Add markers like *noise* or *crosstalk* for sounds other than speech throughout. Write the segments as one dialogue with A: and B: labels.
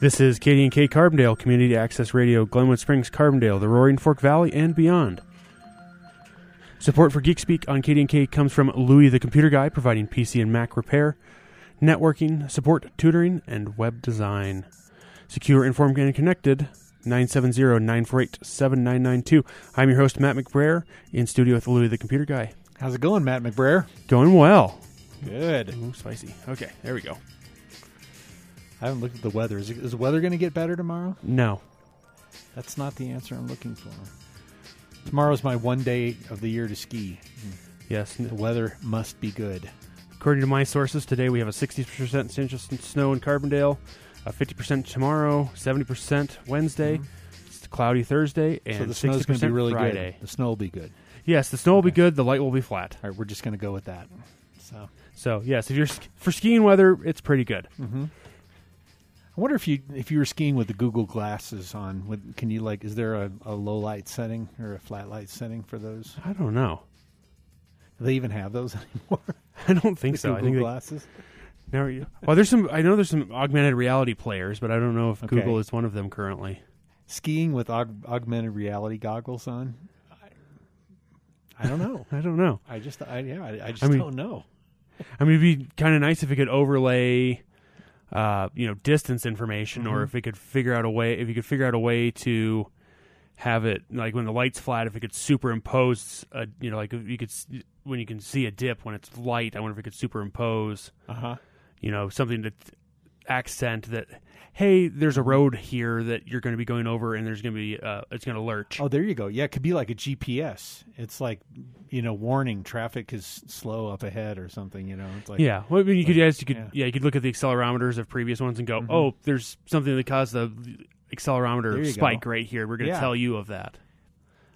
A: This is KDNK Carbondale Community Access Radio, Glenwood Springs, Carbondale, the Roaring Fork Valley, and beyond. Support for Geek Speak on KDNK comes from Louis the Computer Guy, providing PC and Mac repair, networking, support, tutoring, and web design. Secure, informed, and connected. 970-948-7992. I'm your host, Matt McBrayer, in studio with Louis the Computer Guy.
B: How's it going, Matt McBrayer?
A: Going well.
B: Good.
A: Ooh, spicy. Okay, there we go.
B: I haven't looked at the weather. Is, it, is the weather going to get better tomorrow?
A: No.
B: That's not the answer I'm looking for. Tomorrow's my one day of the year to ski.
A: Yes.
B: The weather must be good.
A: According to my sources, today we have a 60% chance of snow in Carbondale, a 50% tomorrow, 70% Wednesday, it's cloudy Thursday, and
B: Mm-hmm. so the
A: 60%
B: snow's going to be really
A: Friday.
B: good. The snow will be good.
A: Yes, the snow will be good. The light will be flat.
B: All right, we're just going to go with that. So,
A: So yes, if you're sk- for skiing weather, it's pretty good.
B: Mm-hmm. I wonder if you if you were skiing with the Google glasses on, would, can you like? Is there a, a low light setting or a flat light setting for those?
A: I don't know.
B: Do they even have those *laughs* anymore?
A: I don't think
B: The
A: so. I
B: Google
A: think they,
B: glasses.
A: now, you- well, there's some. I know there's some augmented reality players, but I don't know if
B: Okay.
A: Google is one of them currently.
B: skiing with aug- augmented reality goggles on. I, I don't know. *laughs*
A: I don't know.
B: I just, I, yeah, I, I just
A: I mean-
B: don't know.
A: I mean, it'd be kind of nice if it could overlay, uh, you know, distance information, or
B: Mhm.
A: if it could figure out a way, if you could figure out a way to have it like when the light's flat, if it could superimpose, a, you know, like if you could when you can see a dip when it's light. I wonder if it could superimpose,
B: Uh huh.
A: you know, something to accent that. Hey, there's a road here that you're going to be going over, and there's going to be uh, it's going to lurch.
B: Oh, there you go. Yeah, it could be like a GPS. It's like, you know, warning traffic is slow up ahead or something. You know, it's like,
A: yeah, well, I mean, you could yes, you could
B: yeah.
A: yeah. you could look at the accelerometers of previous ones and go,
B: Mhm.
A: oh, there's something that caused the accelerometer spike
B: go.
A: right here. We're going to
B: Yeah.
A: tell you of that,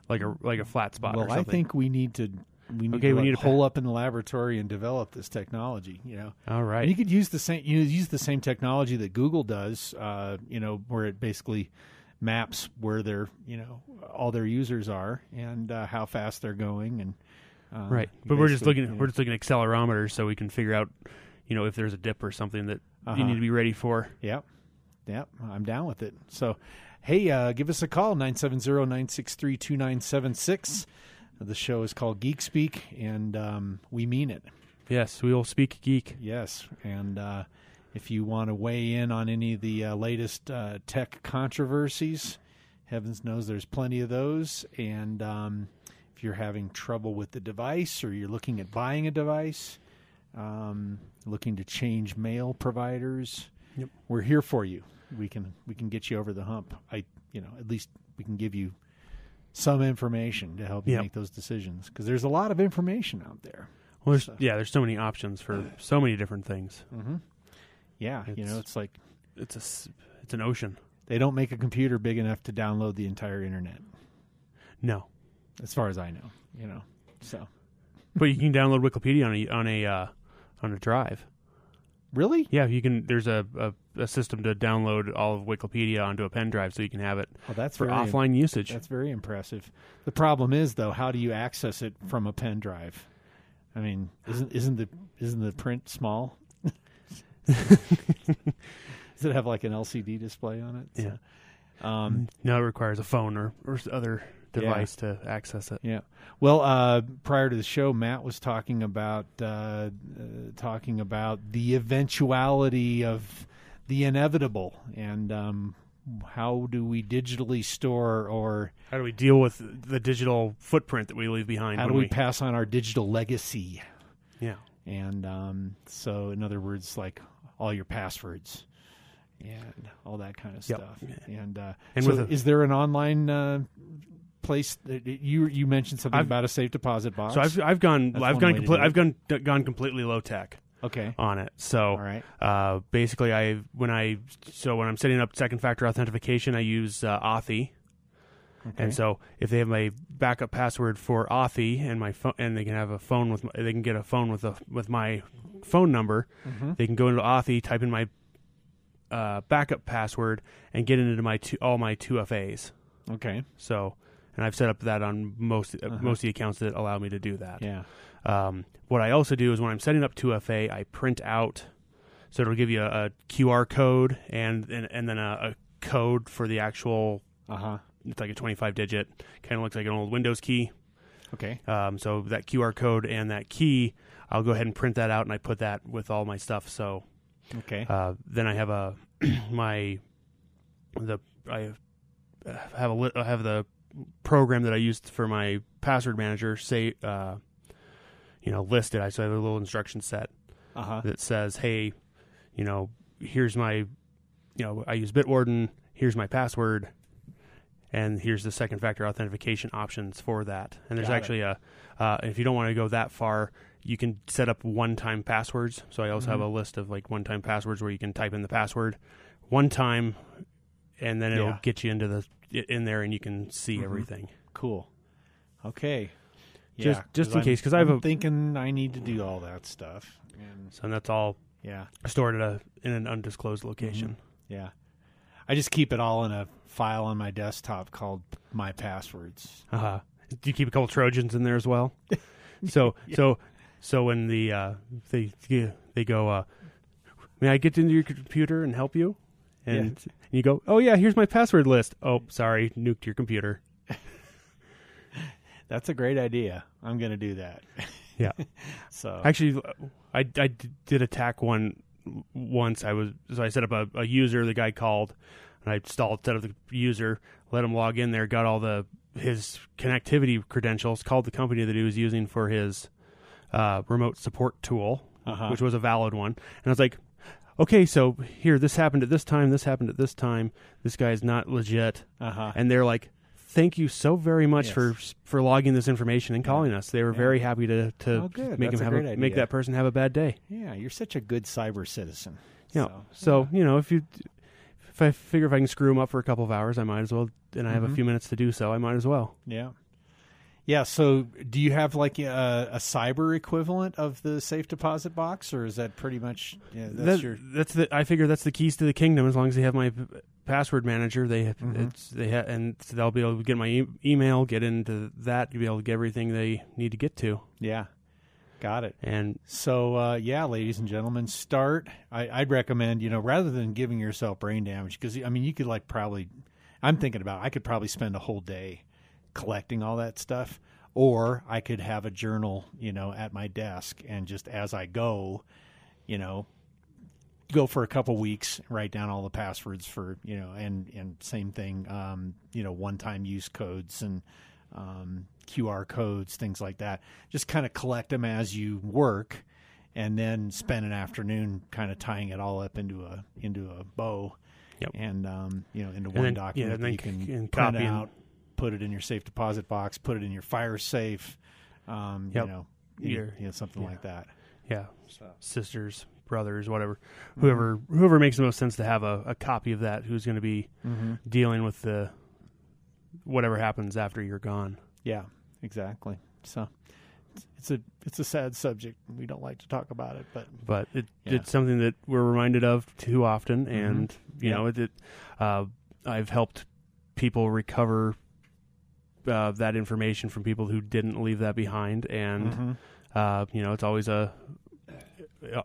A: like a like a flat spot.
B: Well, I think we need to. We need
A: Okay,
B: to
A: we need to
B: hole up in the laboratory and develop this technology. You know,
A: all right.
B: And you could use the same you know, use the same technology that Google does, uh, you know, where it basically maps where their you know all their users are and uh, how fast they're going and uh,
A: right, but we're just looking
B: you know,
A: we're just looking at accelerometers so we can figure out, you know, if there's a dip or something that you
B: Uh-huh.
A: need to be ready for.
B: Yep. Yep. I'm down with it. So, hey, uh, give us a call, 970-963-2976. The show is called Geek Speak, and um, we mean it.
A: Yes, we will speak geek.
B: Yes. And uh, if you want to weigh in on any of the uh, latest uh, tech controversies, heavens knows there's plenty of those. And um, if you're having trouble with the device or you're looking at buying a device, um, looking to change mail providers,
A: Yep.
B: we're here for you. We can we can get you over the hump. I you know at least we can give you some information to help you
A: Yep.
B: make those decisions because there's a lot of information out there.
A: Well, there's,
B: So-
A: yeah, there's so many options for so many different things.
B: Mm-hmm. Yeah, you know
A: It's-
B: it's like
A: It's a it's an ocean.
B: they don't make a computer big enough to download the entire internet,
A: No,
B: as far as I know. You know, so
A: but you can download Wikipedia on a on a uh, on a drive.
B: Really,
A: Yeah, you can. There's a, a, a system to download all of Wikipedia onto a pen drive, so you can have it
B: oh, that's
A: for
B: very,
A: offline usage.
B: That's very impressive. The problem is though, how do you access it from a pen drive? I mean, isn't isn't the isn't the print small? *laughs* Does it have like an LCD display on it?
A: Yeah.
B: So, um,
A: no, it requires a phone or, or other device to access it.
B: Yeah. Well, uh, prior to the show, Matt was talking about uh, uh, talking about the eventuality of the inevitable and um, how do we digitally store or
A: How do we deal with the digital footprint that we leave behind?
B: how do
A: when
B: we pass on our digital legacy?
A: Yeah.
B: And um, so, in other words, like all your passwords and all that kind of
A: Yep.
B: stuff. And uh,
A: And
B: so
A: with a-
B: is there an online uh, place that you you mentioned something
A: I've-
B: about a safe deposit box?
A: So I've I've gone
B: That's
A: I've gone
B: way to
A: complete
B: do it.
A: I've gone d- gone completely low tech
B: okay.
A: on it. So
B: All right.
A: uh, basically, I when I so when I'm setting up second factor authentication, I use uh, Authy.
B: Okay.
A: And so if they have my backup password for Authy and my phone, and they can have a phone with, my, they can get a phone with a with my phone number.
B: Mhm.
A: They can go into Authy, type in my uh, backup password, and get into my two, all my two FAs.
B: Okay.
A: So, and I've set up that on most uh
B: Uh-huh.
A: most of the accounts that allow me to do that.
B: Yeah.
A: Um, what I also do is when I'm setting up 2FA, I print out So it'll give you a, a QR code and and, and then a, a code for the actual.
B: Uh huh.
A: It's like a 25 digit. Kind of looks like an old Windows key.
B: Okay.
A: Um, so that QR code and that key, I'll go ahead and print that out, and I put that with all my stuff. So
B: Okay.
A: uh, then I have a *clears throat* my the I have a li- I have the program that I used for my password manager say uh, you know listed. I so I have a little instruction set
B: Uh huh.
A: that says, hey, you know, here's my you know I use Bitwarden. Here's my password. And here's the second factor authentication options for that. And there's
B: Got it.
A: actually a, uh, if you don't want to go that far, you can set up one time passwords. So I also have a list of like one time passwords where you can type in the password one time and then it'll
B: Yeah.
A: get you into the in there and you can see
B: Mhm.
A: everything.
B: Cool. Okay.
A: Just-
B: Yeah,
A: just in
B: I'm-
A: case, 'cause I have
B: I'm
A: a-
B: thinking I need to do all that stuff. And
A: So that's all
B: yeah,
A: stored at a in an undisclosed location.
B: yeah. I just keep it all in a file on my desktop called my passwords.
A: Uh-huh. Do you keep a couple Trojans in there as well? *laughs* So so so when the uh, they they go, uh, may I get into your computer and help you? And you go, oh yeah, here's my password list. Oh, sorry, nuked your computer. *laughs*
B: That's a great idea. I'm going to do that.
A: Yeah. *laughs*
B: so
A: Actually, I, I did attack one once. I was so I set up a, a user. The guy called, and I installed set up the user, let him log in there, got all the his connectivity credentials, called the company that he was using for his uh, remote support tool,
B: Uh-huh.
A: which was a valid one, and I was like. Okay, so here, this happened at this time. This happened at this time. This guy's not legit,
B: uh huh.
A: and they're like, "Thank you so very much
B: Yes.
A: for for logging this information and
B: Yeah.
A: calling us." They were
B: Yeah.
A: very happy to to
B: Oh,
A: make
B: That's
A: him
B: a
A: have
B: great
A: make that person have a bad day.
B: Yeah, you're such a good cyber citizen.
A: Yeah.
B: So,
A: So you know, if you if I figure if I can screw him up for a couple of hours, I might as well. And I have a
B: Mhm.
A: few minutes to do so. I might as well.
B: yeah. Yeah. So, do you have like a, a cyber equivalent of the safe deposit box, or is that pretty much yeah, that's
A: That-
B: your
A: that's the. I figure that's the keys to the kingdom. As long as they have my p- password manager, they have,
B: Mhm.
A: it's they ha- and so they'll be able to get my e- email, get into that, you'll be able to get everything they need to get to.
B: yeah? Got it.
A: And
B: So uh, yeah, ladies and gentlemen, start. I, I'd recommend you know rather than giving yourself brain damage because I mean you could like probably. I'm thinking about I could probably spend a whole day collecting all that stuff, or I could have a journal you know at my desk and just as I go, you know, go for a couple weeks, write down all the passwords for you know, and and same thing, um, you know, one time use codes and um, QR codes, things like that. Just kind of collect them as you work, and then spend an afternoon kind of tying it all up into a into a bow,
A: Yep.
B: and um, you know, into
A: And
B: one
A: then-
B: document
A: yeah, and
B: that
A: then
B: you can
A: c- and
B: print
A: copy
B: out, put it in your safe deposit box, put it in your fire safe, um,
A: Yep.
B: you know,
A: Your-
B: you know, something
A: yeah.
B: like that.
A: yeah,
B: So.
A: sisters, brothers, whatever,
B: Mm-hmm.
A: whoever whoever makes the most sense to have a, a copy of that. Who's going to be
B: Mm-hmm.
A: dealing with the whatever happens after you're gone.
B: Yeah, exactly. So it's- a it's a sad subject. We don't like to talk about it, but
A: but it,
B: Yeah.
A: it's something that we're reminded of too often, and you
B: Yeah.
A: know, it, it uh, I've helped people recover uh, that information from people who didn't leave that behind, and
B: Mhm.
A: uh, you know, it's always a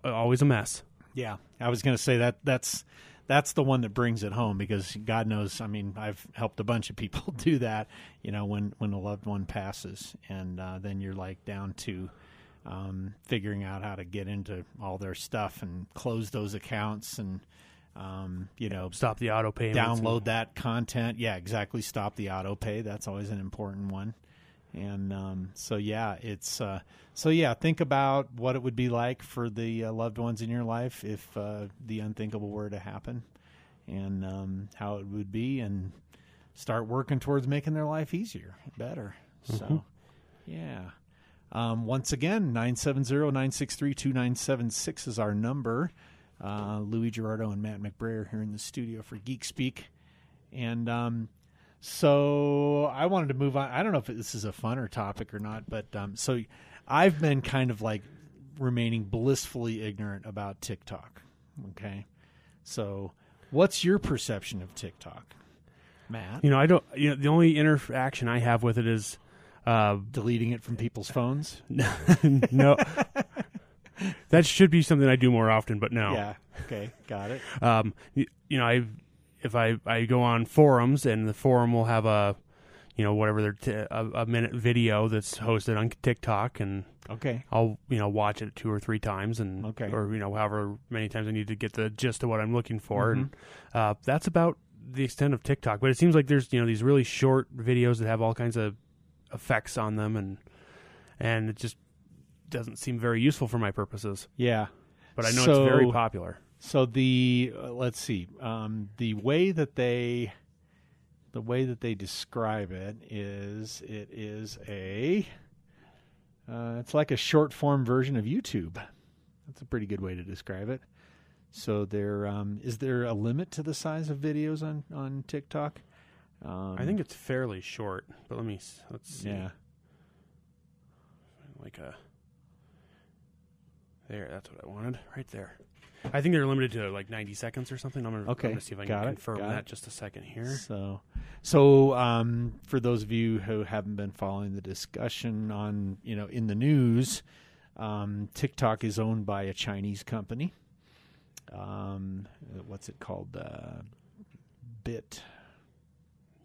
A: always a mess.
B: yeah, I was going to say that that's that's the one that brings it home because God knows. I mean, I've helped a bunch of people *laughs* do that. You know, when when a loved one passes, and uh, then you're like down to um, figuring out how to get into all their stuff and close those accounts and um, you know
A: Stop the auto payments. and-
B: download that content. Yeah, exactly. Stop the auto pay. That's always an important one. And um, so yeah, it's uh, so yeah. Think about what it would be like for the uh, loved ones in your life if uh, the unthinkable were to happen, and um, how it would be, and start working towards making their life easier, better. So yeah. Um, once again, 970-963-2976 is our number. Uh, Louie Girardot and Matt McBrayer here in the studio for Geek Speak. And um, so I wanted to move on. I don't know if this is a funner topic or not, but um, so I've been kind of like remaining blissfully ignorant about TikTok. Okay. So what's your perception of TikTok, Matt?
A: You know, I don't. You know, the only interaction I have with it is. Uh,
B: Deleting it from people's phones? *laughs*
A: no, *laughs* that should be something I do more often, but no.
B: Yeah. Okay. Got it. *laughs*
A: Um, you, you know, I if I I go on forums and the forum will have a you know whatever their t- a, a minute video that's hosted on TikTok and
B: Okay.
A: I'll you know watch it two or three times and
B: Okay.
A: or you know however many times I need to get the gist of what I'm looking for and
B: Mm-hmm.
A: uh, that's about the extent of TikTok. But it seems like there's you know these really short videos that have all kinds of effects on them and and it just doesn't seem very useful for my purposes.
B: Yeah.
A: But I know it's very popular.
B: So the uh, let's see, um, the way that they, the way that they describe it is, it is a, uh, it's like a short form version of YouTube. That's a pretty good way to describe it. So there, um, is there a limit to the size of videos on on TikTok? Um,
A: I think it's fairly short, but let me let's see.
B: yeah.
A: like a there. That's what I wanted, right there. I think they're limited to like 90 seconds or something. I'm gonna,
B: Okay,
A: I'm gonna see if I can
B: it,
A: confirm that
B: it.
A: just a second here.
B: So, so um, for those of you who haven't been following the discussion on, you know, in the news, um, TikTok is owned by a Chinese company. Um, what's it called? Uh, Bit.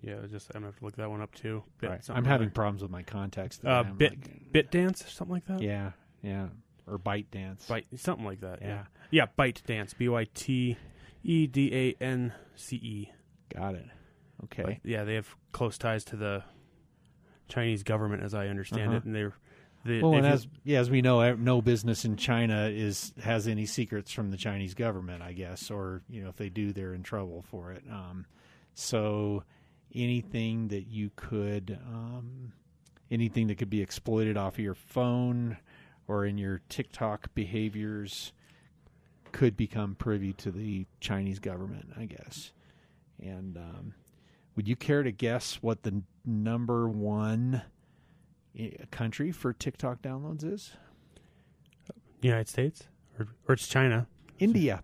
A: Yeah, just I'm gonna have to look that one up too. Bit
B: Right. I'm having problems with my contacts. today.
A: uh, bit
B: like-
A: bit dance something like that.
B: Yeah, yeah, or Byte Dance.
A: Byte something like that. Yeah,
B: Yeah.
A: Byte dance. B y t e d a n c e.
B: Got it. Okay.
A: But, yeah, they have close ties to the Chinese government, as I understand
B: Uh-huh.
A: it, and they're. They,
B: Well, and as yeah, as we know, no business in China is has any secrets from the Chinese government, I guess, or you know, if they do, they're in trouble for it. Um, so, anything that you could, um, anything that could be exploited off of your phone or in your TikTok behaviors, could become privy to the Chinese government, I guess. And um, would you care to guess what the number one? country for TikTok downloads is?
A: United States or, or it's China.
B: India.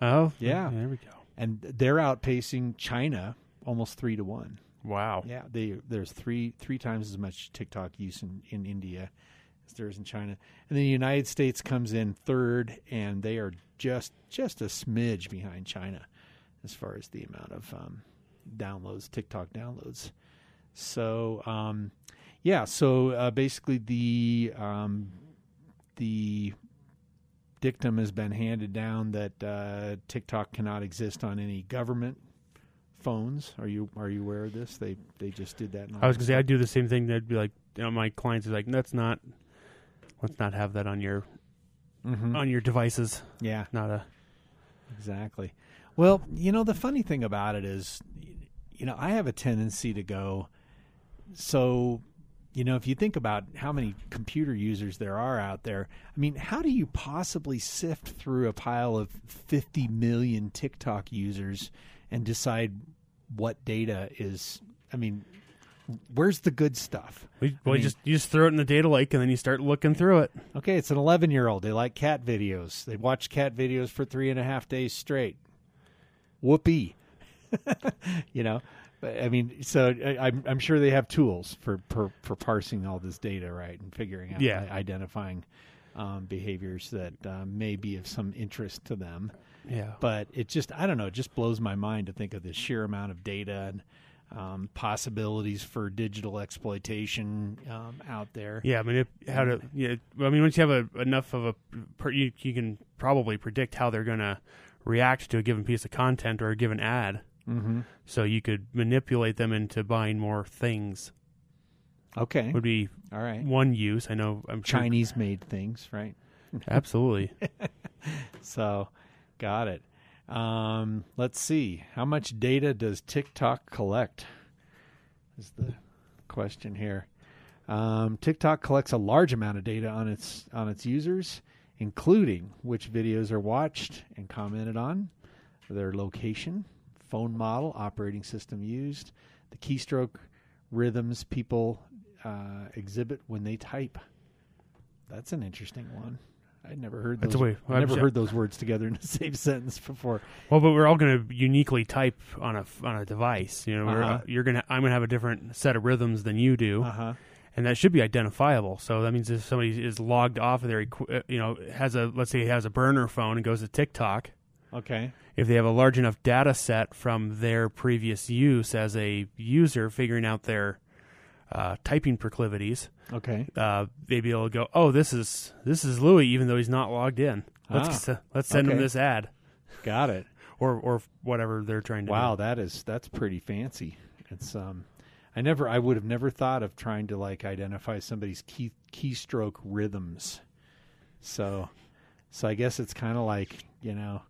A: Oh,
B: Yeah.
A: There we go.
B: And they're outpacing China almost three to one.
A: Wow.
B: Yeah, they there's three three times as much TikTok use in, in India as there is in China. And then the United States comes in third and they are just just a smidge behind China as far as the amount of um, downloads, TikTok downloads. So um, yeah, so uh, basically the um, the dictum has been handed down that uh, TikTok cannot exist on any government phones. Are you are you aware of this? They they just did that. in
A: I was gonna say I'd do the same thing. They'd be like, you know, my clients are like, that's not. Let's not have that on your
B: Mhm.
A: on your devices.
B: yeah,
A: Not a.
B: exactly. Well, you know the funny thing about it is, you know, I have a tendency to go. So, you know, if you think about how many computer users there are out there, I mean, how do you possibly sift through a pile of 50 million TikTok users and decide what data is? I mean, where's the good stuff?
A: Well,
B: mean-
A: just you just throw it in the data lake and then you start looking through it.
B: Okay, it's an 11 year old. They like cat videos. They watch cat videos for three and a half days straight. Whoopee. *laughs* you know, but I mean, so I, I'm I'm sure they have tools for, for for parsing all this data, right, and figuring out,
A: Yeah.
B: identifying um, behaviors that uh, may be of some interest to them.
A: Yeah.
B: But it just I don't know, it just blows my mind to think of the sheer amount of data and um, possibilities for digital exploitation um, out there.
A: Yeah, I mean, it, how to? Yeah, I mean, once you have a, enough of a, you, you can probably predict how they're going to react to a given piece of content or a given ad.
B: Mm-hmm.
A: So you could manipulate them into buying more things.
B: Okay.
A: Would be
B: All right.
A: one use. I know. I'm sure-
B: Chinese made things, right?
A: Absolutely. *laughs*
B: So, got it. Um, let's see. How much data does TikTok collect? Is the question here. Um, TikTok collects a large amount of data on its on its users, including which videos are watched and commented on, their location, phone model, operating system used, the keystroke rhythms people uh, exhibit when they type. That's an interesting one. I'd never heard
A: That's
B: those.
A: a way-
B: I never
A: I'm-
B: heard those words together in the *laughs* same sentence before.
A: Well, but we're all going to uniquely type on a on a device. You know, we're,
B: Uh-huh.
A: you're gonna I'm gonna have a different set of rhythms than you do,
B: Uh huh.
A: and that should be identifiable. So that means if somebody is logged off of their, uh, you know, has a let's say he has a burner phone and goes to TikTok,
B: Okay.
A: if they have a large enough data set from their previous use as a user, figuring out their uh, typing proclivities,
B: Okay.
A: uh, they'd be able to go, "Oh, this is this is Louis, even though he's not logged in. Let's
B: Ah,
A: let's send him this ad,
B: Got it. *laughs*
A: or or whatever they're trying to
B: Wow,
A: do."
B: that is that's pretty fancy. It's um I never I would have never thought of trying to like identify somebody's key keystroke rhythms. So so I guess it's kind of like, you know,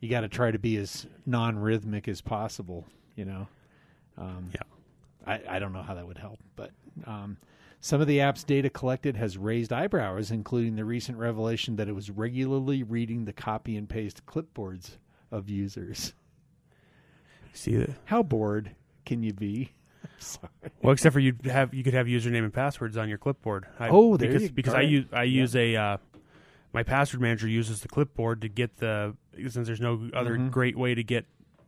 B: you got to try to be as non-rhythmic as possible, you know. Um
A: Yeah.
B: I I don't know how that would help, but um some of the app's data collected has raised eyebrows, including the recent revelation that it was regularly reading the copy and paste clipboards of users.
A: See that?
B: How bored can you be? *laughs* Sorry.
A: Well, except for you have you could have username and passwords on your clipboard. I,
B: Oh, there
A: because
B: you-
A: because I use I use a uh, my password manager uses the clipboard to get the since there's no other
B: Mhm.
A: great way to get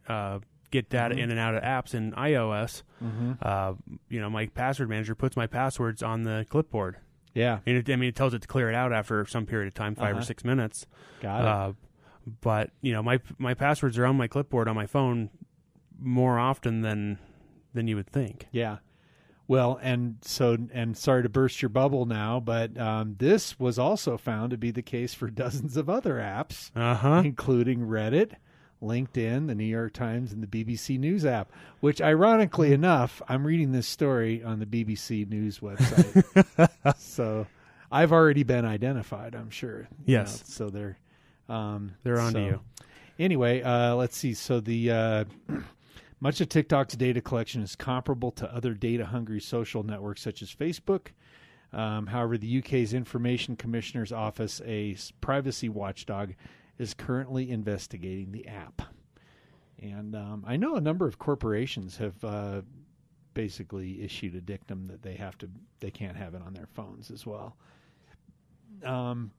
A: uh, get data
B: Mhm.
A: in and out of apps in iOS.
B: Mm-hmm.
A: Uh, you know, my password manager puts my passwords on the clipboard.
B: Yeah,
A: And it, I mean, it tells it to clear it out after some period of time, 5 or
B: Uh-huh.
A: six minutes.
B: got it.
A: Uh, but you know, my my passwords are on my clipboard on my phone more often than than you would think.
B: yeah. Well, and so, and sorry to burst your bubble now, but um, this was also found to be the case for dozens of other apps,
A: Uh huh.
B: including Reddit, LinkedIn, the New York Times, and the BBC News app. Which, ironically enough, I'm reading this story on the BBC News website. *laughs* so, I've already been identified. I'm sure.
A: Yes.
B: know, so they're um,
A: They're on to you.
B: Anyway, uh, let's see. So the uh, *clears throat* much of TikTok's data collection is comparable to other data-hungry social networks such as Facebook. Um, however, the UK's Information Commissioner's Office, a privacy watchdog, is currently investigating the app. And um, I know a number of corporations have uh, basically issued a dictum that they have to, they can't have it on their phones as well. Um,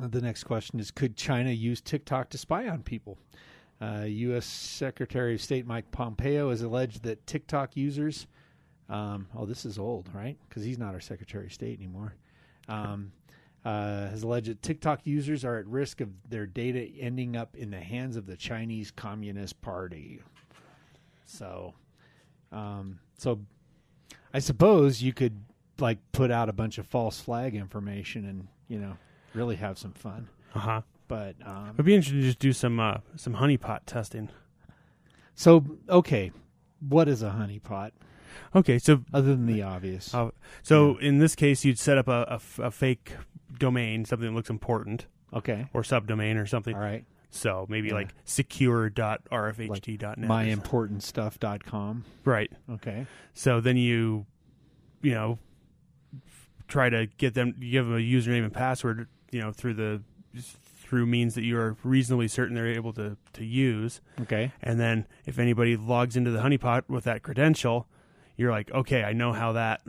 B: the next question is Could China use TikTok to spy on people? Uh, U.S. Secretary of State Mike Pompeo has alleged that TikTok users, um, oh, this is old, right? Because he's not our Secretary of State anymore. Uh, has alleged that TikTok users are at risk of their data ending up in the hands of the Chinese Communist Party. So, um, so I suppose you could like put out a bunch of false flag information and you know really have some fun.
A: Uh huh.
B: But um,
A: It'd be interesting to just do some uh, some honeypot testing.
B: so okay, what is a honeypot
A: Okay, so
B: other than the obvious?
A: uh, so in this case, you'd set up a a fake domain, something that looks important,
B: okay,
A: or subdomain or something.
B: all right.
A: So maybe
B: Yeah.
A: like secure.rfht.net.
B: Myimportantstuff.com.
A: right.
B: Okay.
A: So then you, you know, try to get them. You give them a username and password. You know, through the through means that you are reasonably certain they're able to to use.
B: Okay.
A: And then if anybody logs into the honeypot with that credential, you're like, okay, I know how that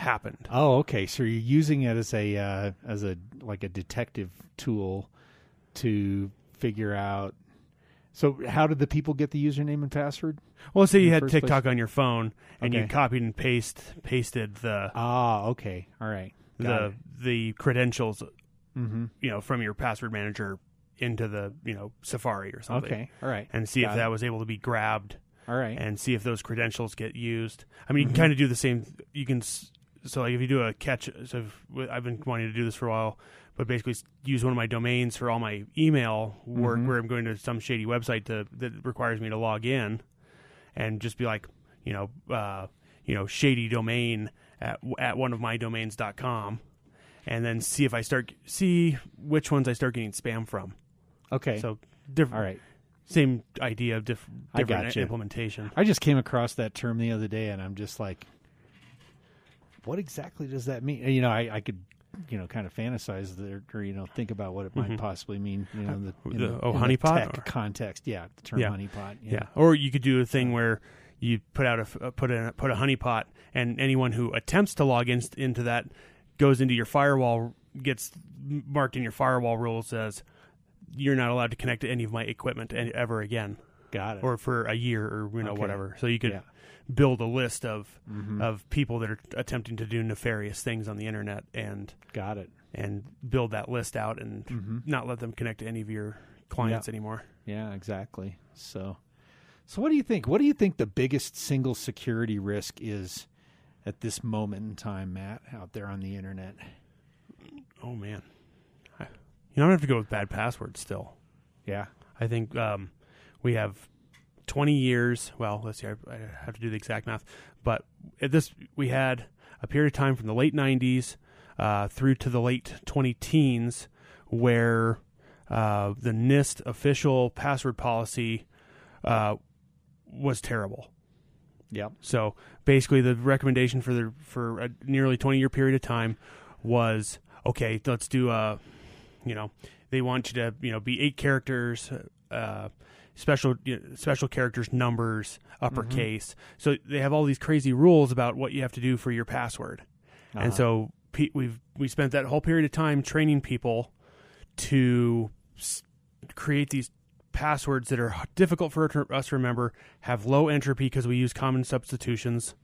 A: happened.
B: Oh, okay. So you're using it as a uh, as a like a detective tool to figure out. So how did the people get the username and password?
A: Well, say you had TikTok
B: place?
A: on your phone and you copied and paste pasted the
B: Ah, okay. All right.
A: the the credentials,
B: Mm-hmm.
A: you know, from your password manager into the you know Safari or something.
B: Okay. All right.
A: And see if
B: it.
A: that was able to be grabbed
B: All right.
A: and see if those credentials get used. I mean, you
B: Mhm.
A: can kind of do the same. You can so like if you do a catch. So if, I've been wanting to do this for a while, but basically use one of my domains for all my email work,
B: Mhm.
A: where I'm going to some shady website to, that requires me to log in, and just be like, you know, uh, you know, shady domain at at one of my domains.com. And then see if I start see which ones I start getting spam from.
B: okay.
A: So different,
B: All right.
A: same idea of diff-
B: I
A: different
B: gotcha.
A: implementation.
B: I just came across that term the other day, and I'm just like, what exactly does that mean? You know, I, I could, you know, kind of fantasize there, or you know, think about what it might
A: Mhm.
B: possibly mean. You know, the,
A: The-
B: the,
A: oh, honeypot,
B: context. Yeah, the term
A: Yeah.
B: honeypot.
A: Yeah. Or you could do a thing where you put out a uh, put a put a honeypot, and anyone who attempts to log in, into that goes into your firewall, gets marked in your firewall rules as you're not allowed to connect to any of my equipment ever again.
B: Got it.
A: or for a year or you know
B: Okay.
A: whatever. So you could
B: Yeah.
A: Build a list of
B: Mhm.
A: of people that are attempting to do nefarious things on the internet and
B: Got it.
A: and build that list out and
B: Mm-hmm.
A: not let them connect to any of your clients anymore.
B: Yeah, exactly. So, so what do you think? What do you think the biggest single security risk is at this moment in time, Matt, out there on the internet?
A: Oh man, I, you know I'm gonna have to go with bad passwords still.
B: Yeah.
A: I think um, we have 20 years. Well, let's see. I, I have to do the exact math, but at this we had a period of time from the late 90s uh, through to the late 20 teens where uh, the NIST official password policy uh, was terrible.
B: Yep.
A: So basically, the recommendation for the for a nearly 20 year period of time was okay. Let's do a, you know, they want you to you know be eight characters, uh, special you know, special characters, numbers, uppercase. So they have all these crazy rules about what you have to do for your password,
B: Uh-huh.
A: and so pe- we've we spent that whole period of time training people to s- create these passwords that are difficult for us to remember, have low entropy because we use common substitutions.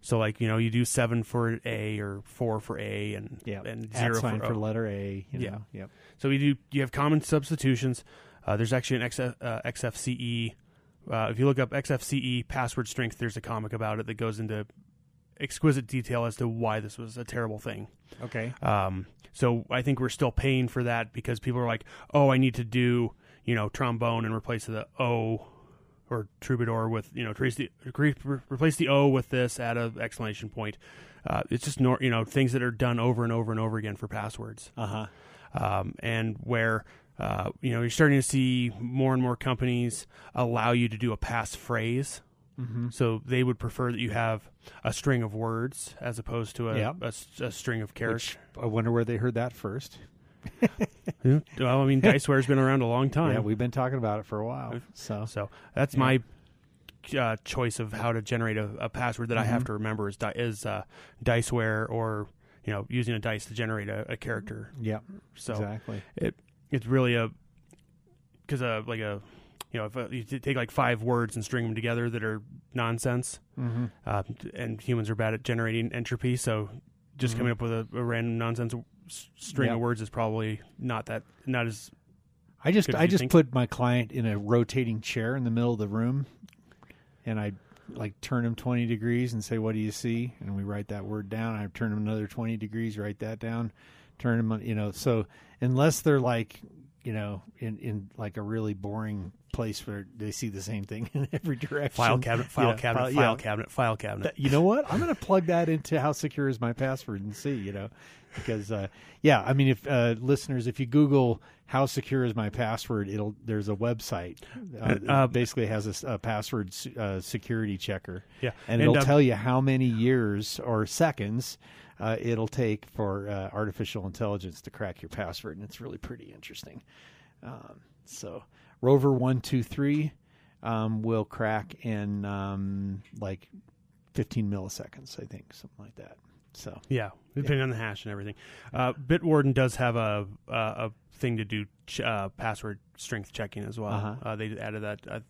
A: So, like you know, you do seven for A or four for A, and
B: Yeah.
A: and zero for,
B: for, letter A. You know?
A: Yeah.
B: Yep.
A: So we do. You have common substitutions. Uh, there's actually an XF, uh, XKCD. Uh, if you look up XKCD password strength, there's a comic about it that goes into exquisite detail as to why this was a terrible thing.
B: Okay.
A: Um, so I think we're still paying for that because people are like, oh, I need to do you know trombone and replace the O or troubadour with you know replace the replace the O with this at a exclamation point. Uh, it's just nor, you know things that are done over and over and over again for passwords,
B: Uh huh.
A: um, and where. Uh, you know, you're starting to see more and more companies allow you to do a passphrase.
B: Mm-hmm.
A: So they would prefer that you have a string of words as opposed to a,
B: Yeah.
A: a a string of characters.
B: I wonder where they heard that first. *laughs*
A: Well, I mean, *laughs* Diceware's been around a long time.
B: Yeah, we've been talking about it for a while. So
A: so that's
B: Yeah.
A: my uh, choice of how to generate a, a password that I have
B: Mhm.
A: to remember is di- is uh, Diceware or you know using a dice to generate a, a character.
B: yeah,
A: So
B: exactly.
A: It's really a because uh, like a you know if uh, you take like five words and string them together that are nonsense,
B: Mm-hmm.
A: uh, and humans are bad at generating entropy, so just
B: Mhm.
A: coming up with a, a random nonsense s- string
B: Yeah.
A: of words is probably not that not as
B: I just I just
A: think.
B: put my client in a rotating chair in the middle of the room, and I like turn him twenty degrees and say, "What do you see?" And we write that word down. I turn him another twenty degrees, write that down. Turn him, you know. So unless they're like, you know, in in like a really boring place where they see the same thing *laughs* in every direction,
A: file cabinet, file
B: Yeah,
A: cabinet,
B: file-
A: file
B: yeah.
A: cabinet, file cabinet.
B: That- you know what? I'm going to plug that into how secure is my password and see, you know, because uh, yeah, I mean, if uh, listeners, if you Google how secure is my password, it'll there's a website uh,
A: Uh,
B: basically has a a, password uh, security checker,
A: yeah,
B: and it'll
A: uh,
B: tell you how many years or seconds. Uh, it'll take for uh, artificial intelligence to crack your password, and it's really pretty interesting. Um, so, Rover one two three um, will crack in um, like 15 milliseconds, I think, something like that. So,
A: Yeah, depending on the hash and everything. Uh, Bitwarden does have a a, a thing to do ch- uh, password strength checking as well.
B: Uh-huh.
A: Uh, they added that. I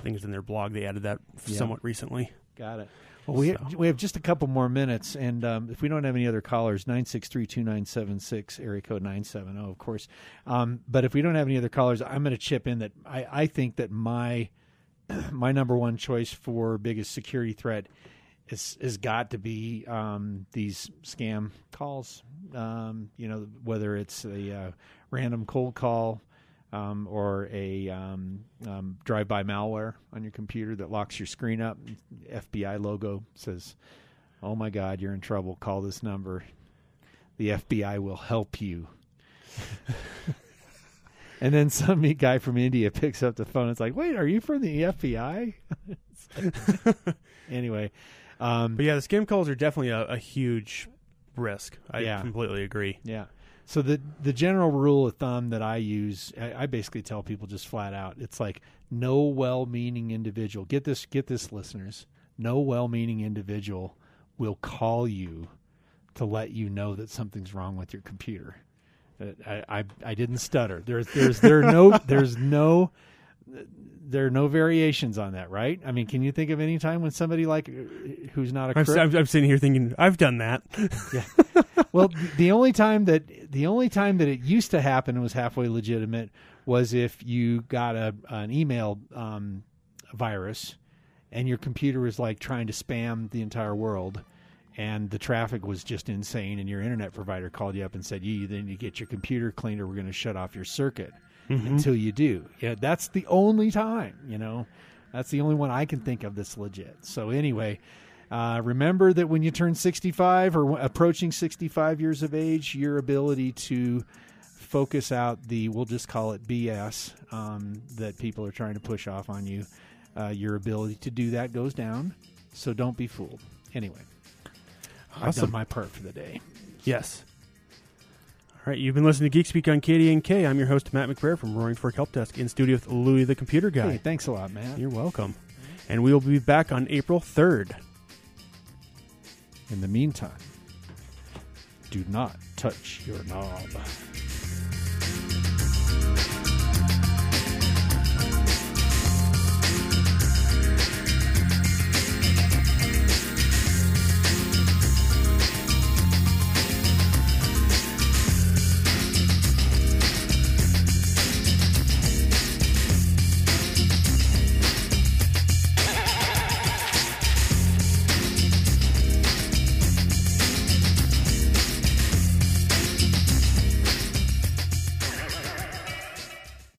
A: think it's in their blog. They added that
B: Yeah.
A: somewhat recently.
B: got it. Well, we
A: So-
B: we have just a couple more minutes, and um, if we don't have any other callers, nine six three two nine seven six, area code nine seven zero, of course. Um, but if we don't have any other callers, I'm going to chip in that I, I think that my *clears throat* my number one choice for biggest security threat is has got to be um, these scam calls. Um, you know, whether it's a uh, random cold call. Um, or a um, um, drive-by malware on your computer that locks your screen up. FBI logo says, "Oh my God, you're in trouble. Call this number. The FBI will help you." *laughs* and then some guy from India picks up the phone. It's like, "Wait, are you from the FBI?" *laughs* anyway, um,
A: But yeah, the scam calls are definitely a, a huge risk. I
B: Yeah.
A: completely agree.
B: Yeah. So the the general rule of thumb that I use, I, I basically tell people just flat out, it's like no well-meaning individual. Get this, get this, listeners. No well-meaning individual will call you to let you know that something's wrong with your computer. Uh, I I, I didn't stutter. There's there's there are no *laughs* there's no there are no variations on that, right? I mean, can you think of any time when somebody like uh, who's not a
A: I'm,
B: crook?
A: I'm, I'm sitting here thinking, I've done that.
B: well, the only time that the only time that it used to happen was halfway legitimate was if you got a an email um, virus and your computer was like trying to spam the entire world and the traffic was just insane and your internet provider called you up and said you then you get your computer cleaned or we're going to shut off your circuit until you do. Yeah that's the only time you know. That's the only one i can think of that's legit. So anyway uh, remember that when you turn 65 or w- approaching 65 years of age your ability to focus out the we'll just call it bs um, that people are trying to push off on you uh, your ability to do that goes down. So don't be fooled. Anyway I've done my part for the day.
A: Yes. All right, you've been listening to Geek Speak on KDNK. I'm your host, Matt McBrayer from Roaring Fork Help Desk in studio with Louis the Computer Guy.
B: Hey, thanks a lot, man.
A: You're welcome. And we will be back on April 3rd.
B: In the meantime, do not touch your knob.